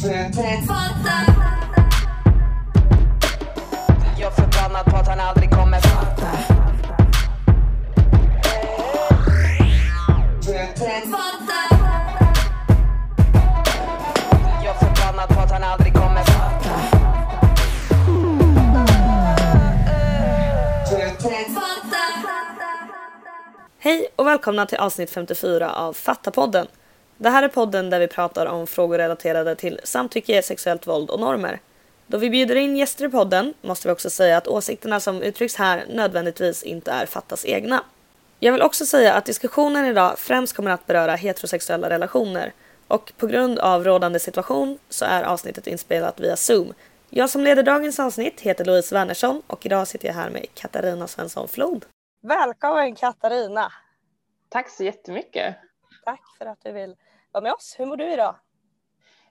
Jag är förbannad på att han aldrig kommer fatta Jag är förbannad på att han aldrig kommer fatta Hej och välkomna till avsnitt 54 av Fatta-podden. Det här är podden där vi pratar om frågor relaterade till samtycke, sexuellt våld och normer. Då vi bjuder in gäster i podden måste vi också säga att åsikterna som uttrycks här nödvändigtvis inte är Fattas egna. Jag vill också säga att diskussionen idag främst kommer att beröra heterosexuella relationer och på grund av rådande situation så är avsnittet inspelat via Zoom. Jag som leder dagens avsnitt heter Louise Wernersson och idag sitter jag här med Katarina Svensson Flod. Välkommen Katarina! Tack så jättemycket. Tack för att du vill vara med oss. Hur mår du idag?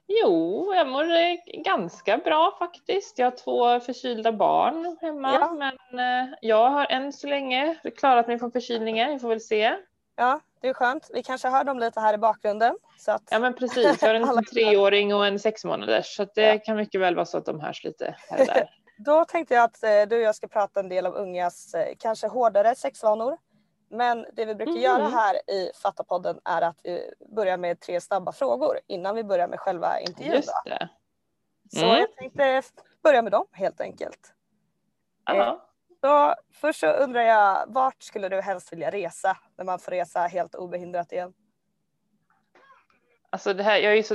Jo, jag mår eh, ganska bra faktiskt. Jag har två förkylda barn hemma, Ja. men eh, jag har än så länge klarat mig från förkylningen. Vi får väl se. Ja, det är skönt. Vi kanske hör dem lite här i bakgrunden. Så att... Ja, men precis. Jag har en treåring och en sex månaders, så det Ja. kan mycket väl vara så att de hörs lite här och där. Då tänkte jag att eh, du och jag ska prata en del om ungas kanske hårdare sexvanor. Men det vi brukar Mm. göra här i Fatta-podden är att vi börjar med tre snabba frågor innan vi börjar med själva intervjun. Just det. Så Mm. jag tänkte börja med dem helt enkelt. Ja. Så först så undrar jag, vart skulle du helst vilja resa när man får resa helt obehindrat igen? Alltså det här, jag är så,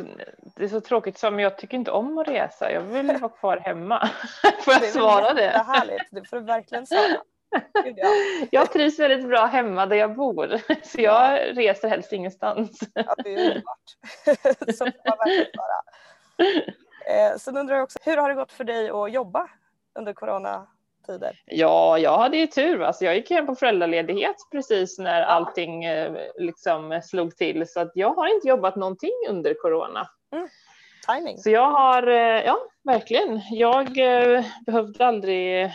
det är så tråkigt så, men jag tycker inte om att resa. Jag vill vara kvar hemma. Får jag Det är svara det? jättehärligt, det får du verkligen svara. Ja. Jag trivs väldigt bra hemma där jag bor, så jag reser helst ingenstans. Ja, det är underbart. Så får man verkligen vara. Eh, sen undrar jag också, hur har det gått för dig att jobba under coronatider? Ja, jag hade ju tur. Alltså, jag gick hem på föräldraledighet precis när allting eh, liksom slog till, så att jag har inte jobbat någonting under corona. Timing? Så jag har, eh, ja, verkligen. Jag eh, behövde aldrig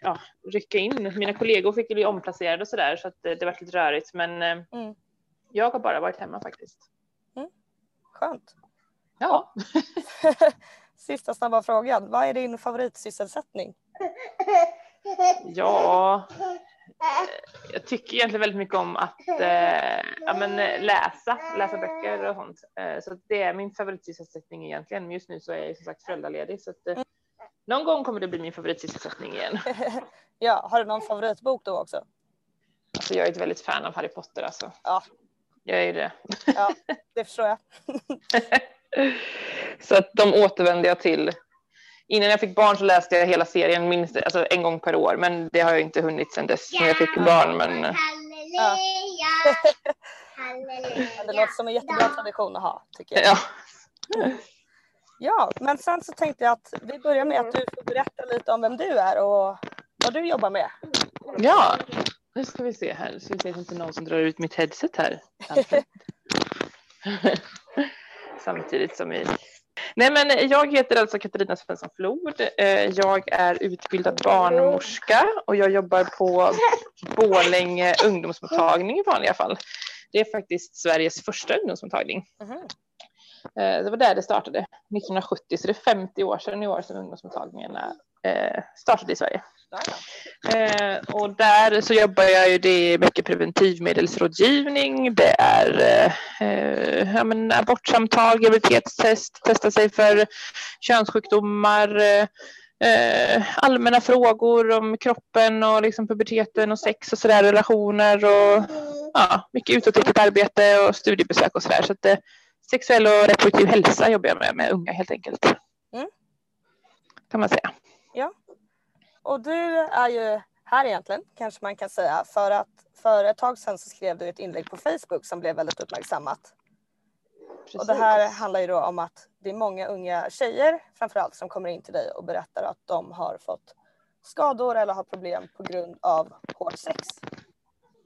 ja, rycka in. Mina kollegor fick bli omplacerade och sådär, så att det, det var lite rörigt. Men eh, Mm. jag har bara varit hemma faktiskt. Skönt. Ja. Sista snabba frågan. Vad är din favoritsysselsättning? Ja, eh, jag tycker egentligen väldigt mycket om att eh, ja, men, eh, läsa, läsa böcker och sånt. Eh, så det är min favoritsysselsättning egentligen. Men just nu så är jag som sagt föräldraledig så att eh, någon gång kommer det bli min favoritsysselsättning igen. ja, har du någon favoritbok då också? Alltså, jag är ett väldigt fan av Harry Potter alltså. Ja. Jag är ju det. Ja, det förstår jag. så att de återvände jag till. Innan jag fick barn så läste jag hela serien minst alltså, en gång per år, men det har jag inte hunnit sedan dess när jag fick barn. Men Ja. Det låter som en jättebra tradition att ha, tycker jag. ja, Ja, men sen så tänkte jag att vi börjar med att du får berätta lite om vem du är och vad du jobbar med. Ja, nu ska vi se här. Ska vi se att det inte är någon som drar ut mitt headset här. Samtidigt som vi... Nej men jag heter alltså Katarina Svensson Flod. Eh, Jag är utbildad barnmorska och jag jobbar på Borlänge ungdomsmottagning i vanliga fall. Det är faktiskt Sveriges första ungdomsmottagning. Eh, Det var där det startade, 1970, så det är 50 år sedan i år som ungdomsmottagningarna eh, startade i Sverige. Eh, och där så jobbar jag ju, det är mycket preventivmedelsrådgivning, det är eh, ja, men abortsamtal, graviditetstest, testa sig för könssjukdomar, eh, allmänna frågor om kroppen och liksom puberteten och sex och sådär, relationer och ja, mycket utåtriktat arbete och studiebesök och sådär. Så att eh, sexuell och reproduktiv hälsa jobbar jag med, med unga helt enkelt. Mm. Kan man säga. Och du är ju här egentligen, kanske man kan säga, för att för ett tag sedan så skrev du ett inlägg på Facebook som blev väldigt uppmärksammat. Och det här handlar ju då om att det är många unga tjejer framförallt som kommer in till dig och berättar att de har fått skador eller har problem på grund av hårt sex.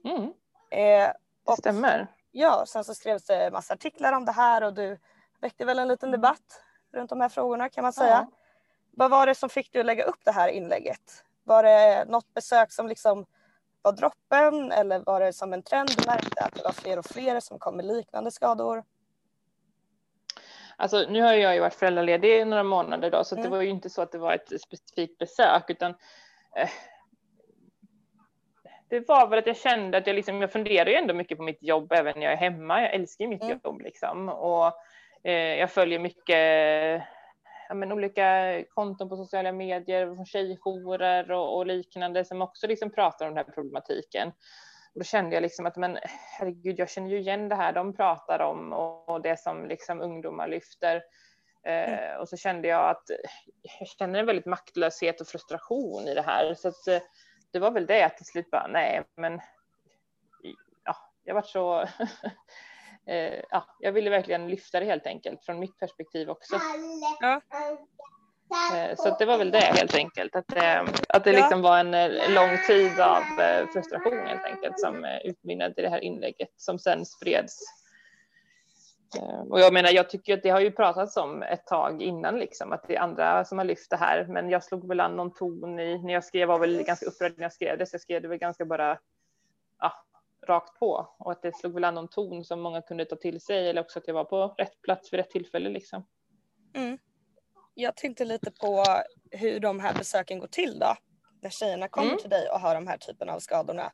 Mm, Eh, det och stämmer. ja, sen så skrevs det massa artiklar om det här och du väckte väl en liten debatt runt de här frågorna kan man säga. Ja. Vad var det som fick dig att lägga upp det här inlägget? Var det något besök som liksom var droppen eller var det som en trend du märkte att det var fler och fler som kom med liknande skador? alltså nu har jag ju varit föräldraledig i några månader då, så Mm. det var ju inte så att det var ett specifikt besök, utan eh, det var väl att jag kände att jag liksom, jag funderar ju ändå mycket på mitt jobb även när jag är hemma. Jag älskar ju mitt Mm. jobb liksom och eh, jag följer mycket men olika konton på sociala medier från tjejjourer och, och liknande som också liksom pratar om den här problematiken. Och då kände jag liksom att men herregud, jag känner ju igen det här de pratar om och, och det som liksom ungdomar lyfter. Eh, och så kände jag att jag känner en väldigt maktlöshet och frustration i det här. Så att, eh, det var väl det att till slut bara nej, men ja, jag var så eh, ja, jag ville verkligen lyfta det helt enkelt från mitt perspektiv också. Ja. Eh, Så det var väl det helt enkelt, att, eh, att det Ja. liksom var en eh, lång tid av frustration helt enkelt som utmynnade i det här inlägget som sen spreds. Och jag menar, jag tycker att det har ju pratats om ett tag innan liksom, att det är andra som har lyft det här, men jag slog väl an någon ton i, när jag skrev, var väl ganska upprörd när jag skrev det, så jag skrev det väl ganska bara, ja, rakt på och att det slog väl an någon ton som många kunde ta till sig eller också att jag var på rätt plats vid rätt tillfälle liksom. Mm. Jag tänkte lite på hur de här besöken går till då. När tjejerna kommer Mm. till dig och har de här typen av skadorna.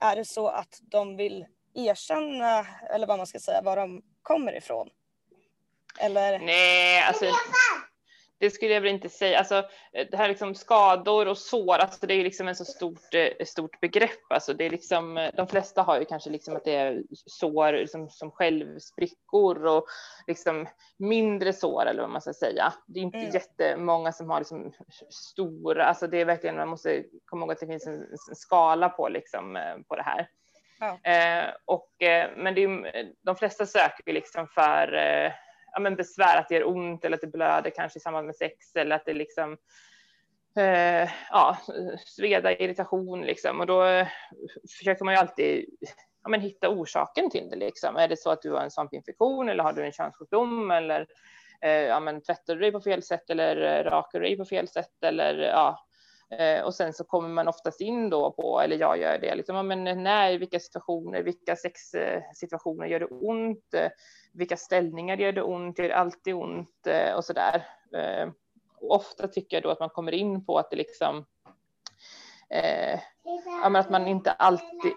Är det så att de vill erkänna, eller vad man ska säga, var de kommer ifrån? Eller? Nej, alltså det skulle jag väl inte säga. Alltså, det här liksom skador och sår, alltså det är liksom en så stort, eh, stort begrepp. Alltså det är liksom, eh, de flesta har ju kanske liksom att det är sår liksom, som självsprickor och liksom mindre sår eller vad man ska säga. Det är inte Mm. jättemånga som har liksom stora, alltså det är verkligen, man måste komma ihåg att det finns en, en skala på, liksom, eh, på det här. Ja. Eh, och, eh, men det är, de flesta söker liksom för eh, ja, men besvär, att det gör ont eller att det blöder kanske i samband med sex eller att det liksom eh, ja, sveda, irritation liksom. Och då eh, försöker man ju alltid ja, men hitta orsaken till det. Liksom. Är det så att du har en svampinfektion eller har du en könssjukdom eller eh, ja, men tvättar du dig på fel sätt eller eh, rakar du dig på fel sätt eller ja. Eh, och sen så kommer man oftast in då på, eller jag gör det, liksom, men när, vilka situationer, vilka sexsituationer gör det ont? Vilka ställningar gör det ont? Gör det alltid ont? Eh, och så där. Eh, och ofta tycker jag då att man kommer in på att det liksom eh, ja, att man inte alltid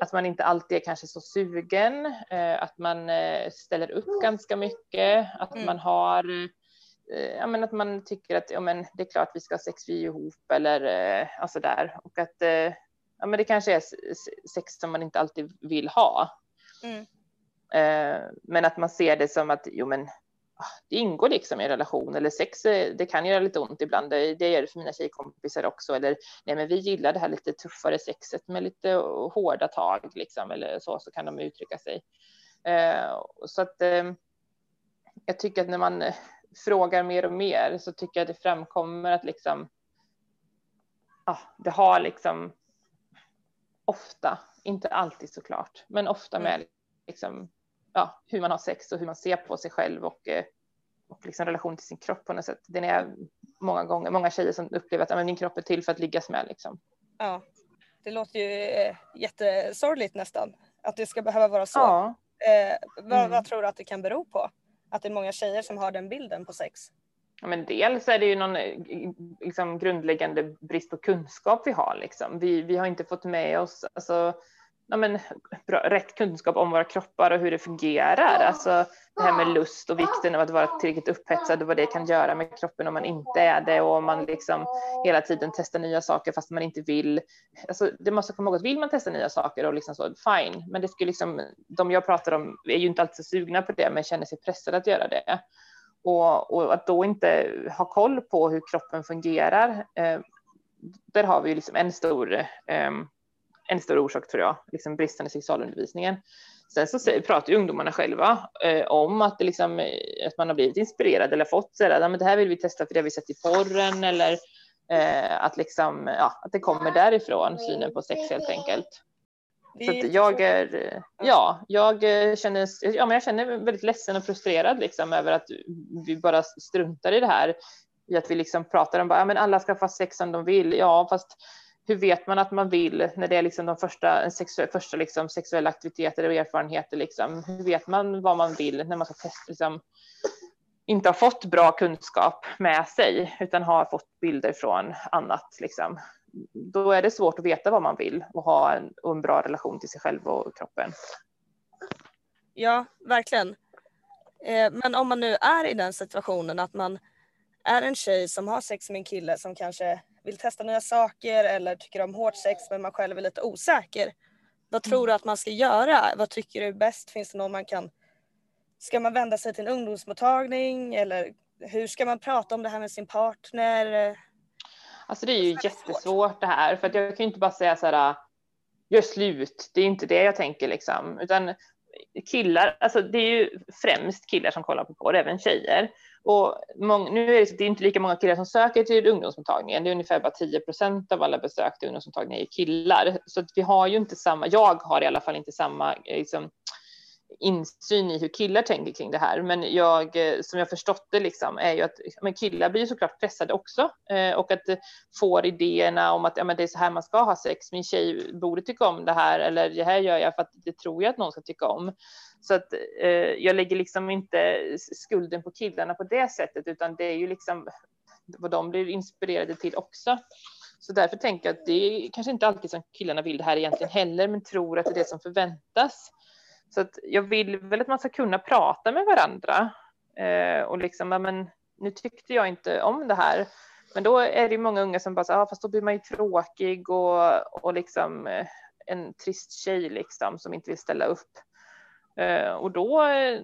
att man inte alltid är kanske så sugen, eh, att man ställer upp ganska mycket, att Mm. man har ja, men att man tycker att ja, men det är klart vi ska ha sex vi ihop eller eh, alltså där och att eh, ja, men det kanske är sex som man inte alltid vill ha. Mm. Eh, men att man ser det som att jo, men ah, det ingår liksom i en relation eller sex, eh, det kan göra lite ont ibland. Det, gör det för mina tjejkompisar också. Eller nej, men vi gillar det här lite tuffare sexet med lite hårda tag liksom eller så, så kan de uttrycka sig. Eh, så att eh, jag tycker att när man eh, frågar mer och mer så tycker jag det framkommer att liksom ja, det har liksom ofta, inte alltid såklart, men ofta med liksom, ja, hur man har sex och hur man ser på sig själv och, eh, och liksom relation till sin kropp på något sätt. Det är många gånger, många tjejer som upplever att ja, men min kropp är till för att liggas med liksom. Ja. Det låter ju eh, jättesorgligt nästan. Att det ska behöva vara så. Ja. Eh, vad, Mm. vad tror du att det kan bero på? Att det är många tjejer som har den bilden på sex? Ja, men dels är det ju någon liksom, grundläggande brist på kunskap vi har. Liksom. Vi, vi har inte fått med oss alltså, ja, men, bra, rätt kunskap om våra kroppar och hur det fungerar. Alltså, det här med lust och vikten av att vara tillräckligt upphetsad och vad det kan göra med kroppen om man inte är det och om man liksom hela tiden testar nya saker fast man inte vill. Alltså, det måste komma ihåg att vill man testa nya saker och liksom så, fine, men det skulle liksom, de jag pratar om är ju inte alltid så sugna på det men känner sig pressade att göra det. Och, och, att då inte ha koll på hur kroppen fungerar, eh, där har vi ju liksom en stor, eh, en stor orsak tror jag, liksom bristande sexualundervisningen. Sen så säger, pratar ju ungdomarna själva eh, om att, det liksom, eh, att man har blivit inspirerad eller fått så här, ja, men det här vill vi testa för det har vi sett i porren eller eh, att, liksom, ja, att det kommer därifrån, synen på sex helt enkelt. Så att jag är, eh, ja, jag eh, känner, ja, men jag känner mig väldigt ledsen och frustrerad liksom över att vi bara struntar i det här. I att vi liksom pratar om bara, ja, men alla ska få sex om de vill. Ja, fast hur vet man att man vill när det är liksom de första, sexu första liksom sexuella aktiviteter och erfarenheter? Liksom? Hur vet man vad man vill när man ska testa, liksom, inte har fått bra kunskap med sig utan har fått bilder från annat? Liksom. Då är det svårt att veta vad man vill och ha en, och en bra relation till sig själv och kroppen. Ja, verkligen. Eh, men om man nu är i den situationen att man är en tjej som har sex med en kille som kanske vill testa nya saker eller tycker om hårt sex men man själv är lite osäker. Vad tror Mm. du att man ska göra? Vad tycker du är bäst? Finns det någon man kan... Ska man vända sig till en ungdomsmottagning eller hur ska man prata om det här med sin partner? Alltså det är ju Det är svårt. jättesvårt det här för att jag kan ju inte bara säga så här gör slut. Det är inte det jag tänker liksom utan killar, alltså det är ju främst killar som kollar på porr, även tjejer. Och många, nu är det, så att det är inte lika många killar som söker till ungdomsmottagningen. Det är ungefär bara 10 procent av alla besök till ungdomsmottagningen är killar. Så att vi har ju inte samma, jag har i alla fall inte samma eh, liksom, insyn i hur killar tänker kring det här. Men jag, eh, som jag förstått det liksom, är ju att men killar blir ju såklart pressade också eh, och att få får idéerna om att ja, men det är så här man ska ha sex. Min tjej borde tycka om det här eller det här gör jag för att det tror jag att någon ska tycka om. Så att eh, jag lägger liksom inte skulden på killarna på det sättet, utan det är ju liksom vad de blir inspirerade till också. Så därför tänker jag att det är kanske inte alltid som killarna vill det här egentligen heller, men tror att det är det som förväntas. Så att jag vill väl att man ska kunna prata med varandra eh, och liksom, ja, men nu tyckte jag inte om det här. Men då är det många unga som bara, ja ah, fast då blir man ju tråkig och, och liksom eh, en trist tjej liksom som inte vill ställa upp. Eh, och då, eh,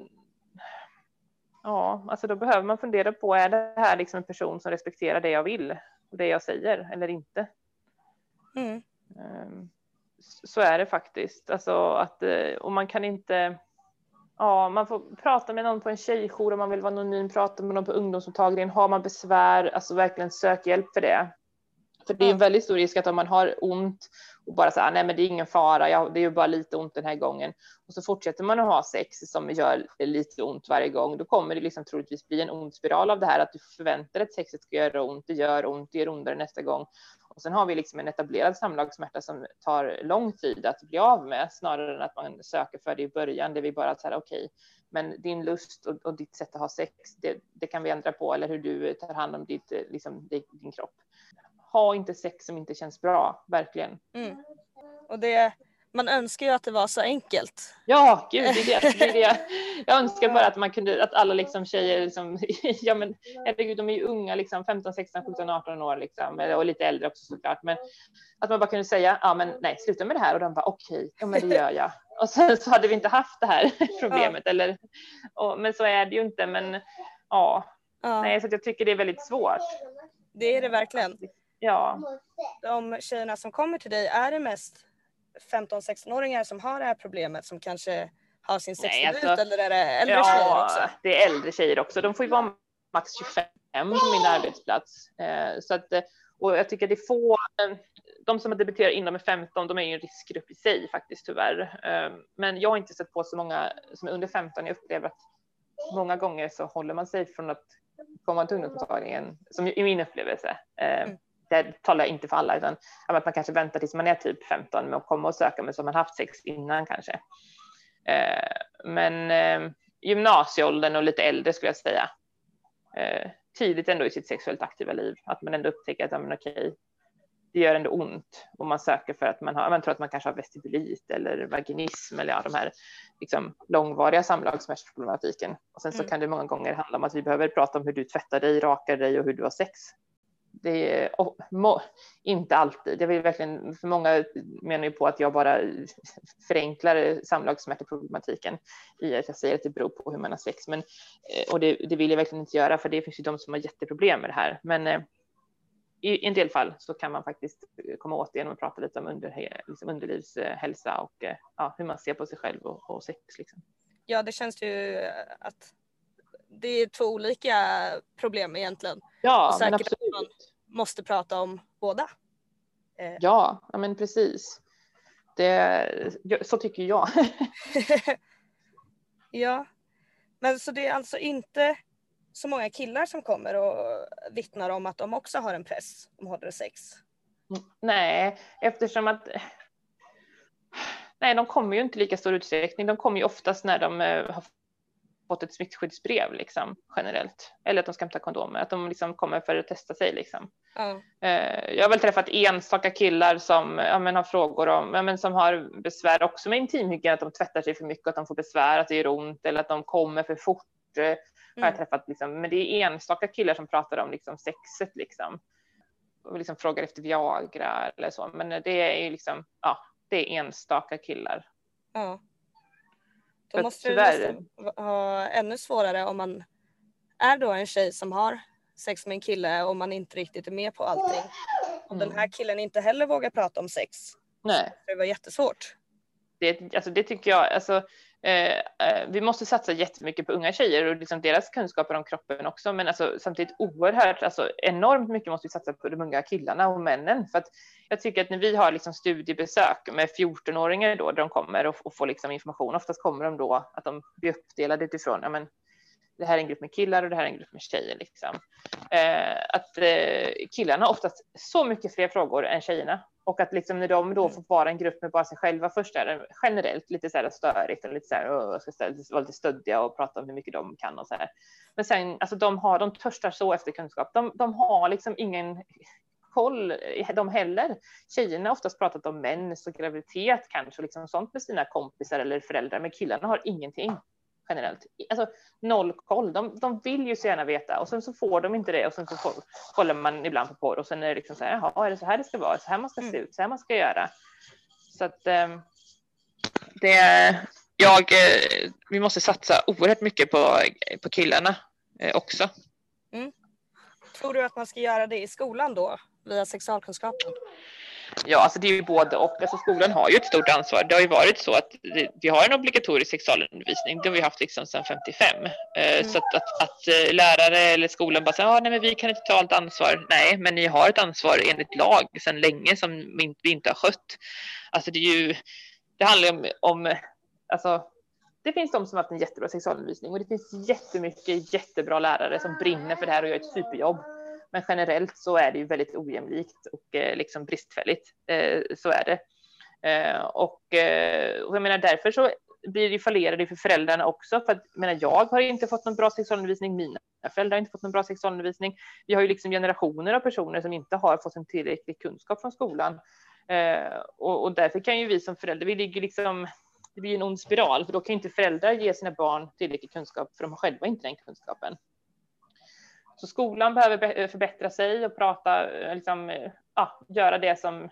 ja, alltså då behöver man fundera på, är det här liksom en person som respekterar det jag vill och det jag säger eller inte? Mm. Ehm, Så är det faktiskt. Alltså att, eh, och man kan inte, ja, man får prata med någon på en tjejjour om man vill vara anonym, prata med någon på ungdomsmottagningen. Har man besvär, alltså verkligen sök hjälp för det. För det är en väldigt stor risk att om man har ont och bara säger nej men det är ingen fara, ja, det är ju bara lite ont den här gången. Och så fortsätter man att ha sex som gör lite ont varje gång, då kommer det liksom troligtvis bli en ond spiral av det här att du förväntar dig att sexet ska göra ont, det gör ont, det gör ondare nästa gång. Och sen har vi liksom en etablerad samlagssmärta som tar lång tid att bli av med snarare än att man söker för det i början, där vi bara säger okej, okay, men din lust och, och, ditt sätt att ha sex, det, det, kan vi ändra på, eller hur du tar hand om ditt, liksom, din kropp ha inte sex som inte känns bra, verkligen. Mm. Och det, man önskar ju att det var så enkelt. Ja, gud, det är det. det, är det. Jag önskar bara att man kunde, att alla liksom tjejer, liksom, ja men herregud, de är ju unga, liksom 15, 16, 17, 18 år liksom, och lite äldre också såklart, men att man bara kunde säga, ja men nej, sluta med det här och de bara okej, okay, ja men det gör jag. Och sen så hade vi inte haft det här problemet, ja. eller, och, men så är det ju inte, men ja, ja. nej, så jag tycker det är väldigt svårt. Det är det verkligen. Ja. De tjejerna som kommer till dig, är det mest 15-16-åringar som har det här problemet som kanske har sin sexdebut alltså, eller är det äldre ja, tjejer också? det är äldre tjejer också. De får ju vara max 25 på min arbetsplats. Eh, så att, och jag tycker det är få, de som har debuterat innan med 15, de är ju en riskgrupp i sig faktiskt tyvärr. Eh, men jag har inte sett på så många som är under 15. Jag upplever att många gånger så håller man sig från att komma till ungdomsmottagningen, som i min upplevelse. Eh, Mm. Det talar jag inte för alla, utan att man kanske väntar tills man är typ 15 med att komma och söka, men så har man haft sex innan kanske. Eh, men eh, gymnasieåldern och lite äldre skulle jag säga. Eh, tidigt ändå i sitt sexuellt aktiva liv, att man ändå upptäcker att ja, men okej, det gör ändå ont och man söker för att man, har, man tror att man kanske har vestibulit eller vaginism eller ja, de här liksom, långvariga samlagssmärtproblematiken. Och sen så Mm. kan det många gånger handla om att vi behöver prata om hur du tvättar dig, rakar dig och hur du har sex. Det är må, inte alltid. Jag vill verkligen, för många menar ju på att jag bara förenklar samlagssmärteproblematiken i att jag säger att det beror på hur man har sex. Men, eh, och det, det vill jag verkligen inte göra, för det finns ju de som har jätteproblem med det här. Men eh, i en del fall så kan man faktiskt komma åt det genom att prata lite om under, liksom underlivshälsa och eh, ja, hur man ser på sig själv och, och sex. Liksom. Ja, det känns ju att det är två olika problem egentligen. Ja, Och säkert men att absolut. man- Måste prata om båda. Eh, Ja, ja, men precis. Det, så tycker jag. ja. Men så det är alltså inte så många killar som kommer och vittnar om att de också har en press om hårdare sex. Nej, eftersom att Nej, de kommer ju inte i lika stor utsträckning. De kommer ju oftast när de eh, har fått ett smittskyddsbrev liksom, generellt. Eller att de ska hämta kondomer, att de liksom kommer för att testa sig. Liksom. Ja. Eh, jag har väl träffat enstaka killar som ja, men har frågor om, ja, men som har besvär också med intimhygien, att de tvättar sig för mycket, att de får besvär, att det gör ont eller att de kommer för fort. Eh, har jag Mm. träffat, liksom. Men det är enstaka killar som pratar om liksom, sexet liksom. Och liksom frågar efter Viagra eller så. Men det är ju liksom, ja, det är enstaka killar. Ja. Då måste det tyvärr- nästan vara ännu svårare om man är då en tjej som har sex med en kille och man inte riktigt är med på allting. Om den Mm. här killen inte heller vågar prata om sex. Nej. Det var jättesvårt. det, alltså det tycker jag, alltså, eh, eh, vi måste satsa jättemycket på unga tjejer och liksom deras kunskaper om kroppen också, men alltså, samtidigt oerhört, alltså, enormt mycket måste vi satsa på de unga killarna och männen. För att jag tycker att när vi har liksom studiebesök med 14-åringar då, där de kommer och, och får liksom information, oftast kommer de då att de blir uppdelade utifrån, ja, men, det här är en grupp med killar och det här är en grupp med tjejer. Liksom. Eh, att eh, killarna har oftast så mycket fler frågor än tjejerna. Och att liksom när de då får vara en grupp med bara sig själva först är det generellt lite så här störigt och lite så här, "Åh, jag ska vara lite stöddiga och prata om hur mycket de kan och så här. Men sen, alltså de har, de törstar så efter kunskap. De, de har liksom ingen koll, de heller. Tjejerna har oftast pratat om mens och graviditet kanske, och liksom sånt med sina kompisar eller föräldrar, men killarna har ingenting generellt. Alltså noll koll. De, de vill ju så gärna veta och sen så får de inte det och sen så får, kollar man ibland på porr och sen är det liksom så här, jaha, är det så här det ska vara, så här man ska se ut, så här man ska göra. Så att eh, det, jag, eh, vi måste satsa oerhört mycket på, på killarna eh, också. Tror du att man ska göra det i skolan då? Via sexualkunskapen? Ja, alltså det är ju både och. Alltså skolan har ju ett stort ansvar. Det har ju varit så att vi har en obligatorisk sexualundervisning. Det har vi haft liksom sedan 55. Eh, Så att, att, att eh, lärare eller skolan bara säger ah, nej, men vi kan inte ta allt ansvar. Nej, men ni har ett ansvar enligt lag sedan länge som vi inte, vi inte har skött. Alltså det är ju, det handlar ju om, om alltså, det finns de som har haft en jättebra sexualundervisning och det finns jättemycket jättebra lärare som brinner för det här och gör ett superjobb. Men generellt så är det ju väldigt ojämlikt och eh, liksom bristfälligt. Eh, så är det. Eh, och, eh, och jag menar därför så blir det fallerar det för föräldrarna också. För att, jag, menar, jag har inte fått någon bra sexualundervisning, mina föräldrar har inte fått någon bra sexualundervisning. Vi har ju liksom generationer av personer som inte har fått en tillräcklig kunskap från skolan. Eh, och, och därför kan ju vi som föräldrar, vi ligger liksom det blir en ond spiral, för då kan inte föräldrar ge sina barn tillräcklig kunskap, för de har själva inte den kunskapen. Så skolan behöver be- förbättra sig och prata, eh, liksom, eh, ja, göra det som,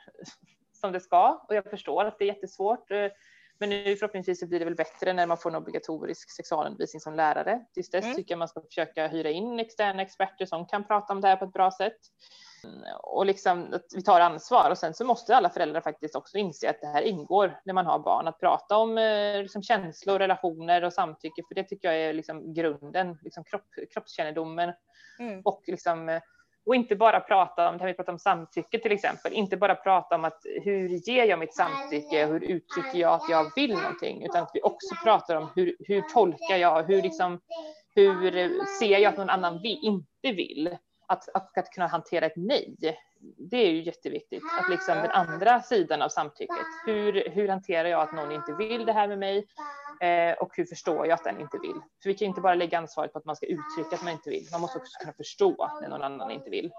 som det ska. Och jag förstår att det är jättesvårt. eh, Men nu förhoppningsvis blir det väl bättre när man får en obligatorisk sexualundervisning som lärare. Tills dess Mm. tycker jag man ska försöka hyra in externa experter som kan prata om det här på ett bra sätt. Och liksom att vi tar ansvar. Och sen så måste alla föräldrar faktiskt också inse att det här ingår när man har barn. Att prata om eh, liksom känslor, relationer och samtycke, för det tycker jag är liksom grunden, liksom kropp, kroppskännedomen. Mm. och liksom eh, och inte bara prata om, det här vi pratar om samtycke till exempel, inte bara prata om att hur ger jag mitt samtycke, hur uttrycker jag att jag vill någonting, utan att vi också pratar om hur, hur tolkar jag, hur liksom, hur ser jag att någon annan vill, inte vill, att, att, att kunna hantera ett nej. Det är ju jätteviktigt, att liksom den andra sidan av samtycket, hur, hur hanterar jag att någon inte vill det här med mig eh, och hur förstår jag att den inte vill? För vi kan inte bara lägga ansvaret på att man ska uttrycka att man inte vill, man måste också kunna förstå när någon annan inte vill.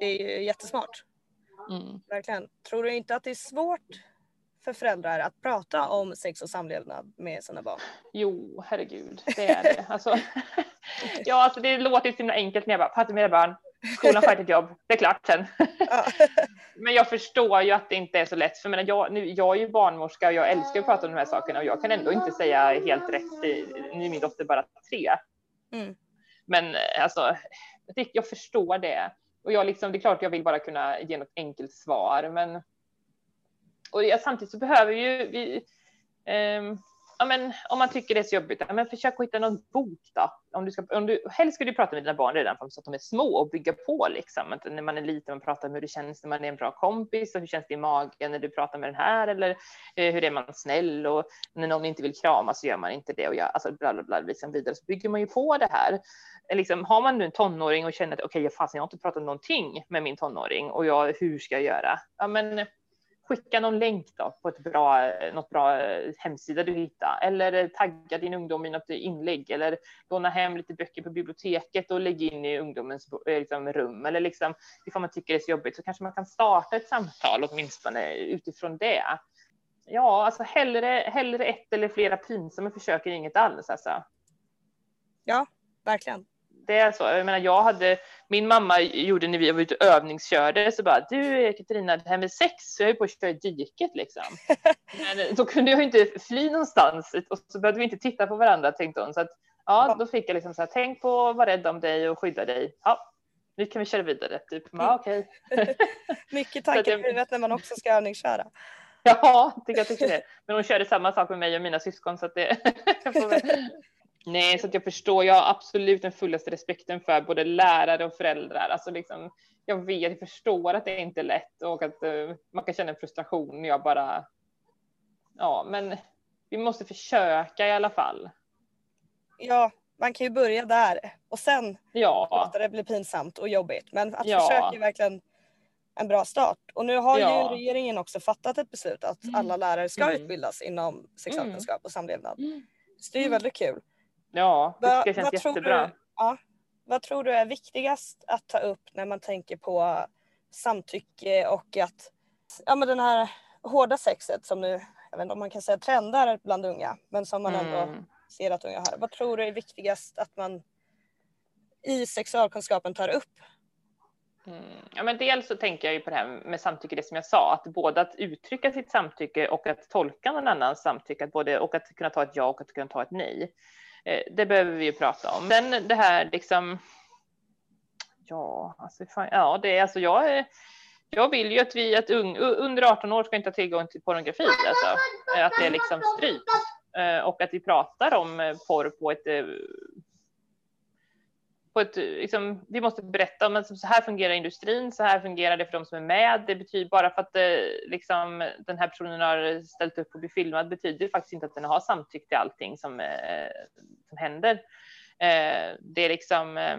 Det är ju jättesmart. Mm. Verkligen. Tror du inte att det är svårt för föräldrar att prata om sex och samlevnad med sina barn? Jo, herregud, det är det. Alltså, ja, alltså det låter ju så himla enkelt när jag bara, med era barn, skolan sköter ett jobb, det är klart sen. Ja. Men jag förstår ju att det inte är så lätt, för jag, nu, jag är ju barnmorska och jag älskar att prata om de här sakerna och jag kan ändå inte säga helt rätt, nu är min dotter bara tre. Mm. Men eh, alltså, jag, förstår det. Och jag liksom, det är klart jag vill bara kunna ge något enkelt svar, men och jag, samtidigt så behöver ju vi, ehm, ja, men, om man tycker det är så jobbigt, ja, men försök att hitta någon bok då. Om du ska, om du, helst ska du prata med dina barn redan från så att de är små och bygga på liksom. Att när man är liten, man pratar om hur det känns när man är en bra kompis och hur känns det i magen när du pratar med den här eller eh, hur är man snäll och när någon inte vill krama så gör man inte det och jag, alltså bla bla bla, liksom vidare så bygger man ju på det här. Liksom, har man nu en tonåring och känner att okej, okay, jag har inte pratat någonting med min tonåring och jag, hur ska jag göra? Ja, men skicka någon länk då på ett bra, något bra eh, hemsida du hittar eller eh, tagga din ungdom i något inlägg eller låna hem lite böcker på biblioteket och lägga in i ungdomens eh, liksom, rum eller liksom ifall man tycker det är så jobbigt så kanske man kan starta ett samtal åtminstone utifrån det. Ja, alltså hellre, hellre ett eller flera pinsamma försök än inget alls alltså. Ja, verkligen det är så. Jag menar, jag hade, min mamma gjorde när vi var ute och övningskörde så bara, du Katarina, det här med sex, så jag är på att köra i diket liksom. Men då kunde jag inte fly någonstans och så behövde vi inte titta på varandra tänkte hon. Så att, ja, då fick jag liksom så här, tänk på att vara rädd om dig och skydda dig. Ja, nu kan vi köra vidare. Typ, ja, okej. Okay. Mycket huvudet när man också ska övningsköra. Ja, jag tycker det. Men hon körde samma sak med mig och mina syskon så att det Nej, så att jag förstår. Jag har absolut den fullaste respekten för både lärare och föräldrar. Alltså liksom, jag vet, jag förstår att det inte är lätt och att uh, man kan känna en frustration. Jag bara, ja, men vi måste försöka i alla fall. Ja, man kan ju börja där och sen ja. låta det bli pinsamt och jobbigt. Men att ja. försöka är verkligen en bra start. Och nu har ja. ju regeringen också fattat ett beslut att mm. alla lärare ska mm. utbildas inom sexualkunskap och samlevnad. Mm. Så det är ju väldigt kul. Ja, det ska känns jättebra. Du, ja, vad tror du är viktigast att ta upp när man tänker på samtycke och att ja, men den här hårda sexet som nu, jag vet inte om man kan säga trendar bland unga, men som man mm. ändå ser att unga har. Vad tror du är viktigast att man i sexualkunskapen tar upp? Mm. Ja, men dels så tänker jag ju på det här med samtycke, det som jag sa, att både att uttrycka sitt samtycke och att tolka någon annans samtycke, att både, och att kunna ta ett ja och att kunna ta ett nej. Eh, det behöver vi ju prata om. Sen det här liksom. Ja, alltså, fan, ja, det är alltså jag. Jag vill ju att vi att un, under 18 år ska inte ha tillgång till pornografi, alltså att det är liksom strypt eh, och att vi pratar om eh, porr på ett på ett, liksom, vi måste berätta om så här fungerar industrin, så här fungerar det för de som är med. Det betyder bara för att liksom, den här personen har ställt upp och blir filmad betyder faktiskt inte att den har samtyckt till allting som, eh, som händer. Eh, det är liksom eh,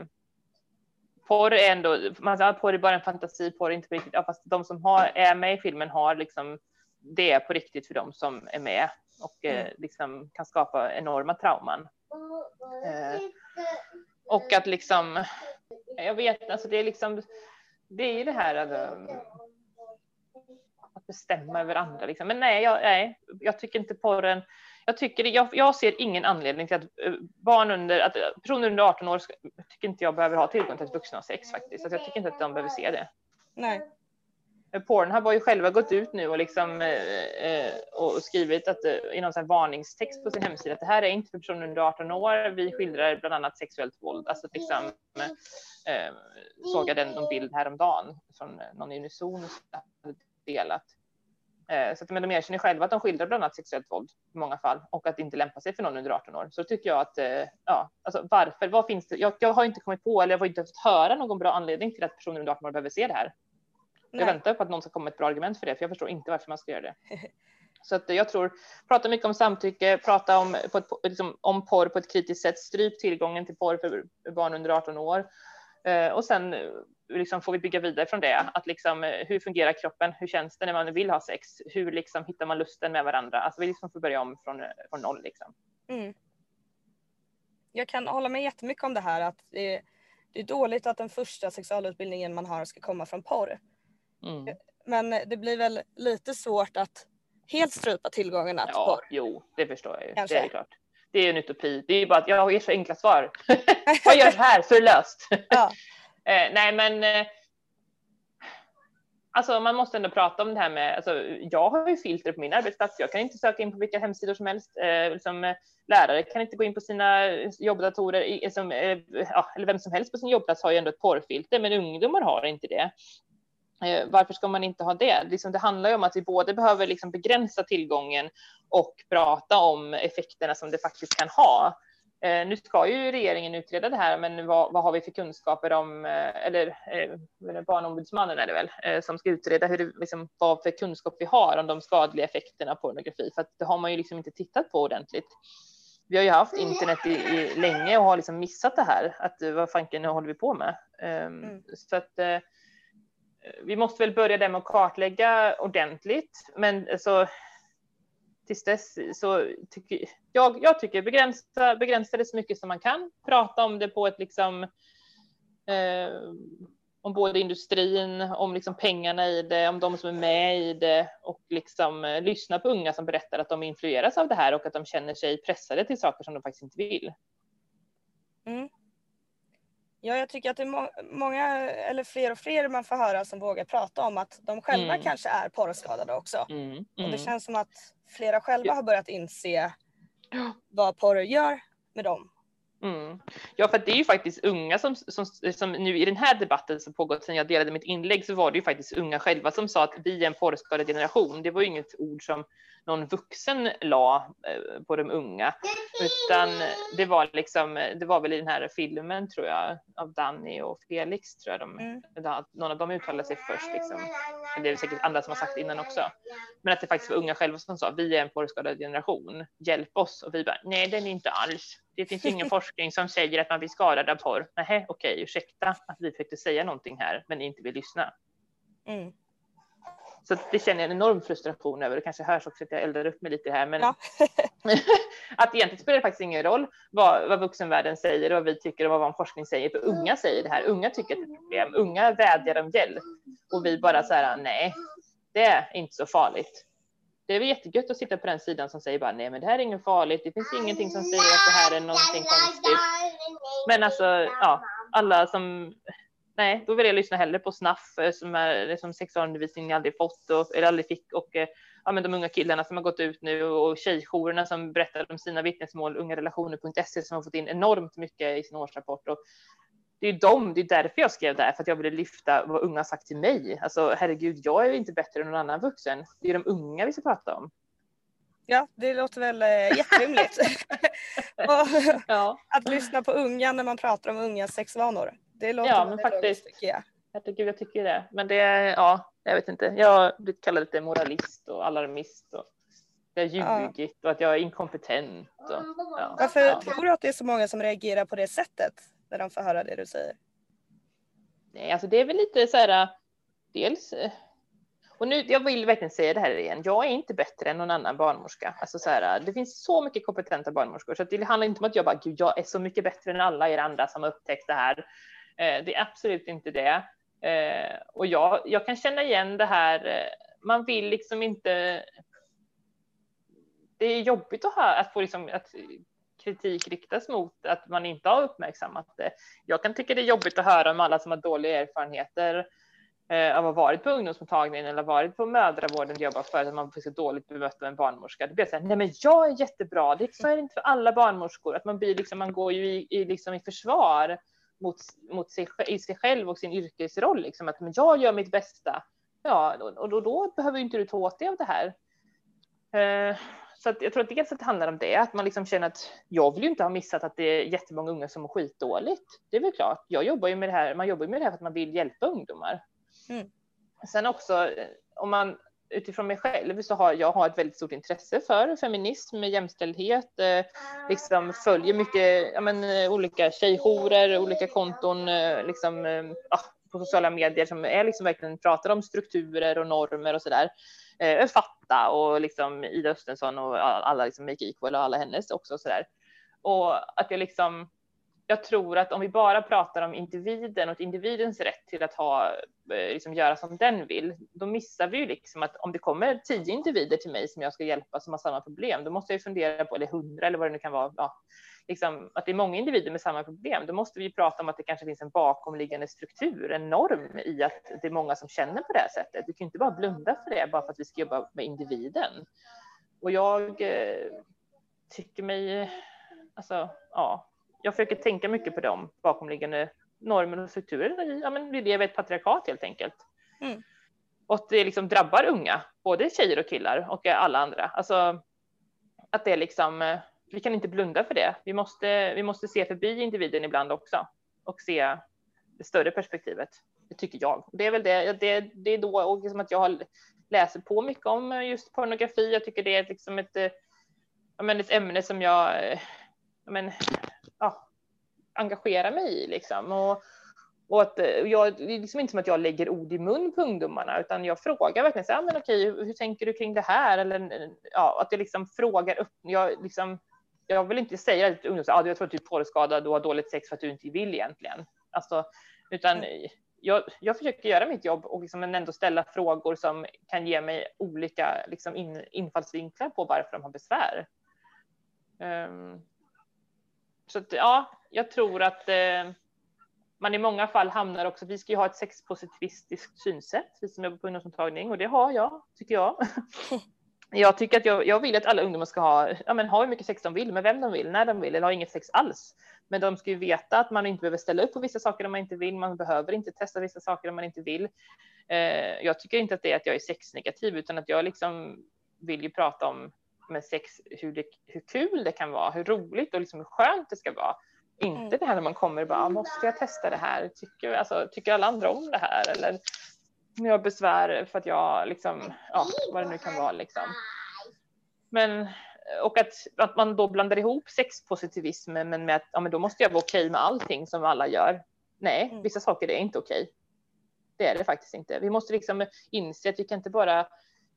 porr är ändå, man säger att porr är bara en fantasi, porr är inte på riktigt, ja, fast de som har, är med i filmen har liksom, det är på riktigt för de som är med och eh, mm. liksom kan skapa enorma trauman. Eh, och att liksom, jag vet, alltså det är liksom, det är ju det här att, att bestämma över andra liksom. Men nej, jag, nej, jag tycker inte porren, jag tycker, jag, jag ser ingen anledning till att eh, barn under, att eh, personer under 18 år tycker inte jag behöver ha tillgång till ett vuxna sex faktiskt. Alltså jag tycker inte att de behöver se det. Nej. Eh, Pornhub har ju själva gått ut nu och, liksom, eh, eh och skrivit att, eh, i någon sån varningstext på sin hemsida att det här är inte för personer under 18 år. Vi skildrar bland annat sexuellt våld. Alltså liksom, eh, såg jag den, någon bild häromdagen från någon i Unison delat. Eh, så att, men de erkänner själva att de skildrar bland annat sexuellt våld i många fall och att det inte lämpar sig för någon under 18 år. Så tycker jag att, eh, ja, alltså varför? Vad finns det? Jag, jag har inte kommit på eller jag har inte fått höra någon bra anledning till att personer under 18 år behöver se det här. Nej. Jag väntar på att någon ska komma med ett bra argument för det, för jag förstår inte varför man ska göra det. Så att jag tror, prata mycket om samtycke, prata om, på ett, liksom, om porr på ett kritiskt sätt, stryp tillgången till porr för barn under 18 år. Eh, och sen liksom, får vi bygga vidare från det, att liksom, hur fungerar kroppen, hur känns det när man vill ha sex, hur liksom, hittar man lusten med varandra, alltså vi liksom får börja om från, från noll. Liksom. Mm. Jag kan hålla med jättemycket om det här, att det, det är dåligt att den första sexualutbildningen man har ska komma från porr. Mm. Men det blir väl lite svårt att helt strypa tillgångarna till ja, porr. Jo, det förstår jag ju. Kanske. Det är klart. Det är en utopi. Det är ju bara att jag ger så enkla svar. Vad görs här så är det löst. Ja. eh, nej, men eh, Alltså man måste ändå prata om det här med, alltså, jag har ju filter på min arbetsplats, jag kan inte söka in på vilka hemsidor som helst. Eh, liksom, lärare kan inte gå in på sina jobbdatorer, som, eh, ja, eller vem som helst på sin jobbplats har ju ändå ett porrfilter, men ungdomar har inte det. Eh, varför ska man inte ha det? Liksom det handlar ju om att vi både behöver liksom begränsa tillgången och prata om effekterna som det faktiskt kan ha. Eh, nu ska ju regeringen utreda det här, men vad, vad har vi för kunskaper om, eh, eller eh, Barnombudsmannen är det väl, eh, som ska utreda hur liksom, vad för kunskap vi har om de skadliga effekterna av pornografi, för det har man ju liksom inte tittat på ordentligt. Vi har ju haft internet i, i länge och har liksom missat det här, att vad fanken håller vi på med? Ehm, mm. Så att vi måste väl börja där med att kartlägga ordentligt, men alltså, tills dess så tycker jag, jag tycker begränsa, begränsa det så mycket som man kan, prata om det på ett liksom eh, om både industrin, om liksom pengarna i det, om de som är med i det och liksom eh, lyssna på unga som berättar att de influeras av det här och att de känner sig pressade till saker som de faktiskt inte vill. Mm. Ja, jag tycker att det är må många, eller fler och fler man får höra som vågar prata om att de själva mm. kanske är porrskadade också. Mm. Mm. Och det mm. känns som att flera själva har börjat inse vad porr gör med dem. Mm. Ja, för det är ju faktiskt unga som, som, som nu i den här debatten som pågått sedan jag delade mitt inlägg så var det ju faktiskt unga själva som sa att vi är en porrskadad generation. Det var ju inget ord som någon vuxen la eh, på de unga, utan det var liksom, det var väl i den här filmen tror jag av Danny och Felix tror jag de, mm. någon av dem uttalade sig först liksom. Det är säkert andra som har sagt innan också. Men att det faktiskt var unga själva som sa vi är en porrskadad generation, hjälp oss och vi bara nej, den är inte alls. Det finns ingen forskning som säger att man blir skadad av porr. Nej, okej, ursäkta att vi försökte säga någonting här, men inte vill lyssna. Mm. Så det känner jag en enorm frustration över. Det kanske hörs också att jag eldar upp mig lite här, men ja. att egentligen spelar det faktiskt ingen roll vad, vad vuxenvärlden säger och vad vi tycker och vad forskning säger, för unga säger det här. Unga tycker att det är ett problem. Unga vädjar om hjälp och vi bara så här, nej, det är inte så farligt. Det är väl jättegött att sitta på den sidan som säger bara nej, men det här är inget farligt. Det finns ingenting som säger att det här är någonting konstigt. Men alltså, ja, alla som nej, då vill jag lyssna hellre på SNAF eh, som är som sexualundervisning jag aldrig fått och, eller aldrig fick och eh, ja, men de unga killarna som har gått ut nu och tjejjourerna som berättar om sina vittnesmål, ungarelationer.se som har fått in enormt mycket i sin årsrapport. Och det är de, det är därför jag skrev där, för att jag ville lyfta vad unga har sagt till mig. Alltså herregud, jag är ju inte bättre än någon annan vuxen. Det är de unga vi ska prata om. Ja, det låter väl äh, jätterimligt. ja. Att lyssna på unga när man pratar om ungas sexvanor. Det låter ja, men faktiskt, tycker jag. Herregud, jag tycker det. Men det är, ja, jag vet inte. Jag har blivit kallad lite moralist och alarmist och jag har ljugit ja. och att jag är inkompetent. Och, ja. Varför ja. tror du att det är så många som reagerar på det sättet när de får höra det du säger? Nej, alltså det är väl lite så här, dels och nu, jag vill verkligen säga det här igen. Jag är inte bättre än någon annan barnmorska. Alltså så här, det finns så mycket kompetenta barnmorskor så det handlar inte om att jag bara, gud, jag är så mycket bättre än alla er andra som har upptäckt det här. Eh, det är absolut inte det. Eh, och jag, jag kan känna igen det här. Eh, man vill liksom inte. Det är jobbigt att höra att få liksom att kritik riktas mot att man inte har uppmärksammat det. Jag kan tycka det är jobbigt att höra om alla som har dåliga erfarenheter eh, av att ha varit på ungdomsmottagningen eller varit på mödravården och jobbat för att man blir så dåligt bemött av en barnmorska. Det blir så här, nej men jag är jättebra, det är liksom, inte för alla barnmorskor. Att man blir liksom, man går ju i, i, liksom i försvar mot, mot sig, i sig själv och sin yrkesroll, liksom att men jag gör mitt bästa. Ja, och då, då behöver inte du ta åt dig av det här. Eh, så att jag tror att dels att det handlar om det, att man liksom känner att jag vill ju inte ha missat att det är jättemånga unga som mår skitdåligt. Det är väl klart. Jag jobbar ju med det här. Man jobbar med det här för att man vill hjälpa ungdomar. Mm. Sen också om man utifrån mig själv så har jag har ett väldigt stort intresse för feminism, jämställdhet, eh, liksom följer mycket ja, men, eh, olika tjejjourer, olika konton eh, liksom, eh, ah, på sociala medier som är liksom verkligen pratar om strukturer och normer och sådär. Eh, Fatta och liksom Ida Östensson och alla liksom Make Equal och alla hennes också sådär. Och att jag liksom jag tror att om vi bara pratar om individen och individens rätt till att ha, eh, liksom göra som den vill, då missar vi ju liksom att om det kommer tio individer till mig som jag ska hjälpa som har samma problem, då måste jag fundera på, eller hundra eller vad det nu kan vara, ja, liksom, att det är många individer med samma problem. Då måste vi prata om att det kanske finns en bakomliggande struktur, en norm i att det är många som känner på det här sättet. Vi kan inte bara blunda för det bara för att vi ska jobba med individen. Och jag eh, tycker mig, alltså, ja, jag försöker tänka mycket på de bakomliggande normer och strukturer. Ja, men vi lever i ett patriarkat helt enkelt. Mm. Och det liksom drabbar unga, både tjejer och killar och alla andra. Alltså att det är liksom, eh, vi kan inte blunda för det. Vi måste, vi måste se förbi individen ibland också och se det större perspektivet. Det tycker jag. Det är väl det, det, det är då och liksom att jag har läser på mycket om just pornografi. Jag tycker det är liksom ett, eh, men ett ämne som jag eh, ja, men, ja, engagerar mig i liksom. Och, och att eh, jag, det är liksom inte som att jag lägger ord i mun på ungdomarna, utan jag frågar verkligen så här, men okej, hur tänker du kring det här? Eller ja, att jag liksom frågar upp. Jag, liksom, jag vill inte säga till ungdomar, ah, jag tror att du är porrskadad och har dåligt sex för att du inte vill egentligen. Alltså, utan mm. jag, jag försöker göra mitt jobb och liksom ändå ställa frågor som kan ge mig olika liksom in, infallsvinklar på varför de har besvär. Um, så att, ja, jag tror att eh, man i många fall hamnar också, vi ska ju ha ett sexpositivistiskt synsätt, vi som jobbar på ungdomsmottagning, och det har jag, tycker jag. jag tycker att jag, jag vill att alla ungdomar ska ha, ja, men ha hur mycket sex de vill, med vem de vill, när de vill, eller ha inget sex alls. Men de ska ju veta att man inte behöver ställa upp på vissa saker om man inte vill, man behöver inte testa vissa saker om man inte vill. Eh, jag tycker inte att det är att jag är sexnegativ, utan att jag liksom vill ju prata om med sex, hur, det, hur kul det kan vara, hur roligt och liksom hur skönt det ska vara. Inte mm. det här när man kommer och bara, ah, måste jag testa det här? Tycker, alltså, tycker alla andra om det här? Eller jag har besvär för att jag liksom, ja, vad det nu kan vara liksom. Men, och att, att man då blandar ihop sexpositivismen men med att ja, men då måste jag vara okej med allting som alla gör. Nej, mm. vissa saker är inte okej. Det är det faktiskt inte. Vi måste liksom inse att vi kan inte bara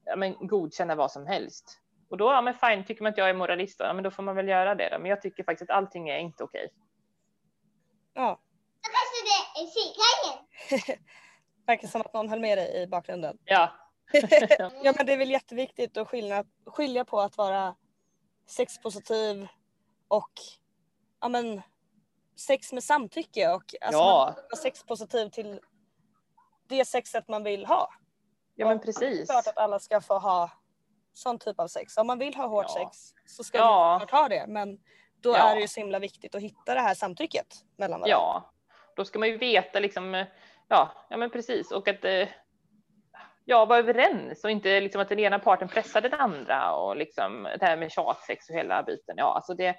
ja, men, godkänna vad som helst. Och då, ja men fine, tycker man att jag är moralist, ja men då får man väl göra det då. Men jag tycker faktiskt att allting är inte okej. Ja. Verkar som att någon höll med dig i bakgrunden. Ja. ja men det är väl jätteviktigt att skilja, skilja på att vara sexpositiv och ja men sex med samtycke och alltså ja. vara sexpositiv till det sexet man vill ha. Ja men precis. Det är klart att alla ska få ha sån typ av sex. Om man vill ha hårt ja. sex så ska ja. man ha det men då ja. är det ju så himla viktigt att hitta det här samtycket mellan varandra. Ja, då ska man ju veta liksom, ja, ja men precis och att eh, ja, vara överens och inte liksom att den ena parten pressar den andra och liksom det här med tjatsex och hela biten. Ja, alltså det,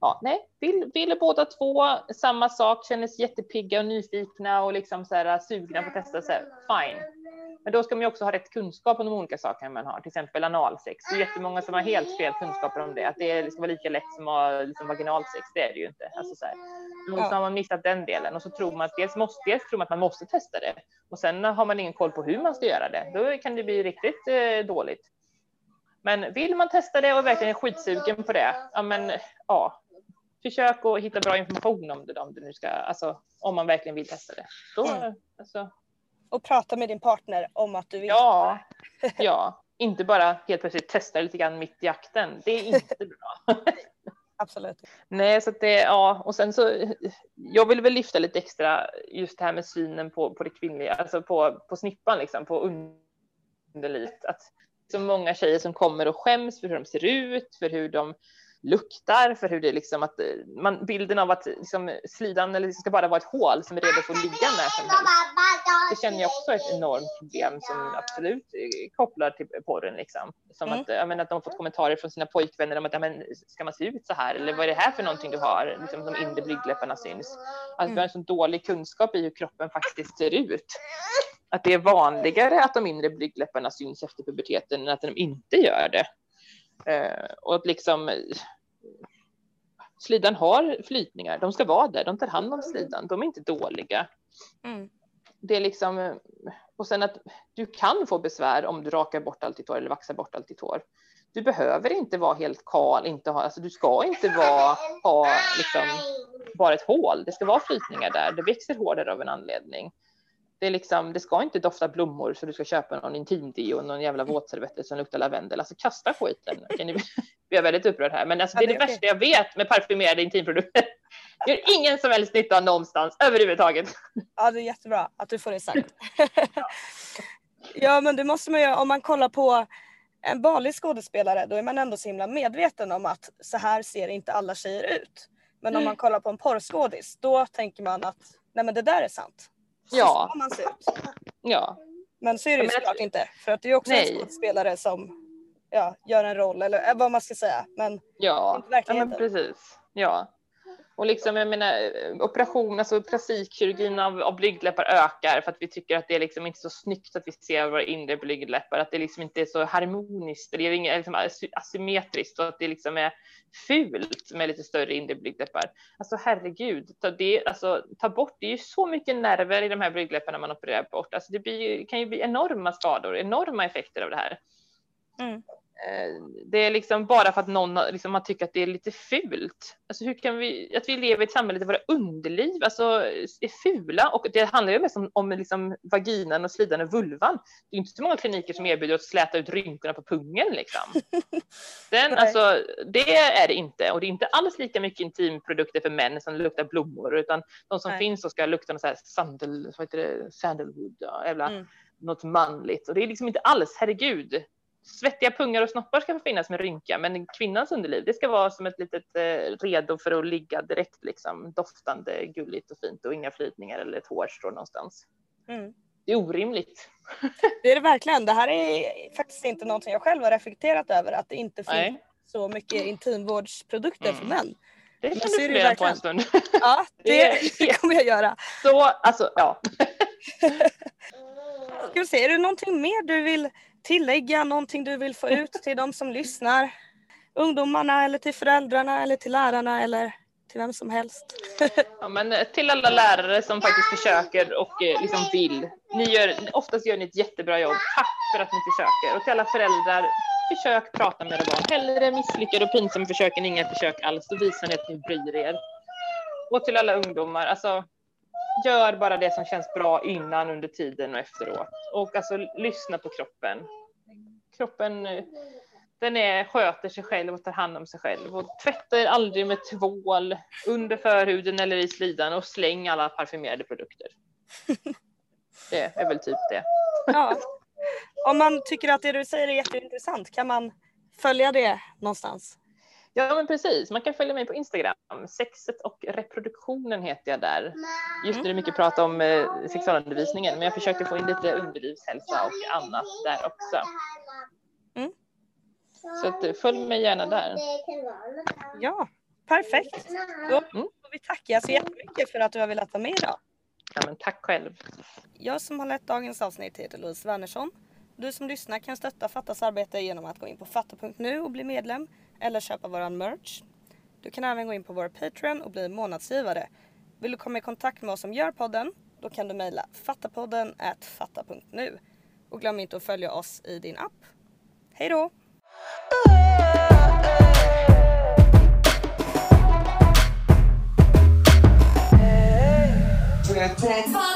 ja, nej, vill, vill båda två samma sak, känner sig jättepigga och nyfikna och liksom så här sugna på att testa så här, fine. Men då ska man ju också ha rätt kunskap om de olika sakerna man har, till exempel analsex. Det är jättemånga som har helt fel kunskaper om det, att det ska vara lika lätt som att liksom vaginalsex. Det är det ju inte. Alltså så här. Och så har man missat den delen och så tror man att dels måste, dels tror man att man måste testa det och sen har man ingen koll på hur man ska göra det. Då kan det bli riktigt eh, dåligt. Men vill man testa det och verkligen är skitsugen på det, ja men ja, försök att hitta bra information om det om du nu ska, alltså om man verkligen vill testa det. Då, mm. alltså, och prata med din partner om att du vill. Ja, ja. inte bara helt plötsligt testa lite grann mitt i akten. Det är inte bra. Absolut. Nej, så att det, ja, och sen så, jag vill väl lyfta lite extra just det här med synen på, på det kvinnliga, alltså på, på snippan liksom, på underlivet. Att så många tjejer som kommer och skäms för hur de ser ut, för hur de luktar, för hur det liksom att eh, man, bilden av att liksom slidan eller det ska bara vara ett hål som är redo för att ligga när som helst. Det känner jag också är ett enormt problem som absolut kopplar till porren liksom. Som mm. att, jag menar, att de har fått kommentarer från sina pojkvänner om att, ja, men, ska man se ut så här? Eller vad är det här för någonting du har? Liksom de inre blygdläpparna syns. Att mm. vi har en så dålig kunskap i hur kroppen faktiskt ser ut. Att det är vanligare att de inre blygdläpparna syns efter puberteten än att de inte gör det. Uh, och att liksom slidan har flytningar, de ska vara där, de tar hand om slidan, de är inte dåliga. Mm. Det är liksom, och sen att du kan få besvär om du rakar bort allt ditt hår eller vaxar bort allt ditt hår. Du behöver inte vara helt kal, inte ha, alltså du ska inte vara, ha liksom bara ett hål, det ska vara flytningar där, det växer hår där av en anledning. Det, är liksom, det ska inte dofta blommor så du ska köpa någon intimdeo och någon jävla våtservetter som luktar lavendel. Alltså kasta skiten. Kan ni jag väldigt upprörd här. Men alltså, det är det, värsta jag vet med parfymerade intimprodukter. Det gör ingen som helst nytta någonstans överhuvudtaget. Ja, det är jättebra att du får det sagt. ja, men det måste man göra om man kollar på en vanlig skådespelare. Då är man ändå så himla medveten om att så här ser inte alla tjejer ut. Men om mm. man kollar på en porrskådis, då tänker man att nej, men det där är sant. Så ja. ska man se ut. Ja, Men så är det ju såklart inte. För att det är ju också Nej. en skådespelare som ja, gör en roll eller eh, vad man ska säga. Men Ja, Inte ja men verkligheten. precis. Ja. Och liksom, jag menar, eh, operation, alltså plastikkirurgin av, av blygdläppar ökar för att vi tycker att det är liksom inte så snyggt att vi ser våra inre blygdläppar, att det liksom inte är så harmoniskt, det är liksom asymmetriskt och att det liksom är fult med lite större inre blygdläppar. Alltså herregud, ta, det, alltså, ta bort, det är ju så mycket nerver i de här blygdläpparna man opererar bort. Alltså det blir, kan ju bli enorma skador, enorma effekter av det här. Mm. Eh, Det är liksom bara för att någon har- liksom, har tyckt att det är lite fult. Alltså hur kan vi, att vi lever i ett samhälle där våra underliv alltså, är fula och det handlar ju mest om, om liksom vaginan och slidande vulvan. Det är inte så många kliniker som erbjuder att släta ut rynkorna på pungen liksom. Den, alltså, det är det inte och det är inte alls lika mycket intimprodukter för män som luktar blommor utan de som Nej. finns så ska lukta något så här sandal, vad heter det, sandalwood, ja, jävla, Mm. något manligt och det är liksom inte alls, herregud. Svettiga pungar och snoppar ska få finnas med rynka, men kvinnans underliv, det ska vara som ett litet eh, redo för att ligga direkt liksom doftande, gulligt och fint och inga flytningar eller ett hårstrå någonstans. mm. Det är orimligt. det är det verkligen. Det här är faktiskt inte någonting jag själv har reflekterat över. Att det inte finns Nej, så mycket intimvårdsprodukter för Mm. män. det kan du fundera på en stund. Ja, Det det kommer jag göra. Så, alltså, ja. Ska vi se, är det någonting mer du vill tillägga? Någonting du vill få ut till de som lyssnar? Ungdomarna eller till föräldrarna eller till lärarna eller till vem som helst. Ja, men eh, till alla lärare som faktiskt försöker och eh, liksom vill. Ni gör, oftast gör ni ett jättebra jobb. Tack för att ni försöker. Och till alla föräldrar, försök prata med era barn. Hellre misslyckade och pinsamma försök än inga försök alls. Då visar ni att ni bryr er. Och till alla ungdomar, alltså gör bara det som känns bra innan, under tiden och efteråt. Och alltså lyssna på kroppen. Kroppen eh, den är, sköter sig själv och tar hand om sig själv. Och tvätta er aldrig med tvål under förhuden eller i slidan och släng alla parfymerade produkter. Det är väl typ det. Ja. Om man tycker att det du säger är jätteintressant, kan man följa det någonstans? Ja men precis, man kan följa mig på Instagram. Sexet och reproduktionen heter jag där. Just nu är det mycket prat om eh, sexualundervisningen men jag försöker få in lite underlivshälsa och annat där också. Mm. Så att, eh, följ mig gärna där. Ja, perfekt. Då Mm. får vi tacka så jättemycket för att du har velat vara med idag. Ja, men tack själv. Jag som har lett dagens avsnitt heter Louise Wernersson. Du som lyssnar kan stötta Fattas arbete genom att gå in på fatta.nu och bli medlem eller köpa våran merch. Du kan även gå in på vår Patreon och bli månadsgivare. Vill du komma i kontakt med oss som gör podden? Då kan du mejla fattapodden fatta.nu. Och glöm inte att följa oss i din app. Hej då! Träff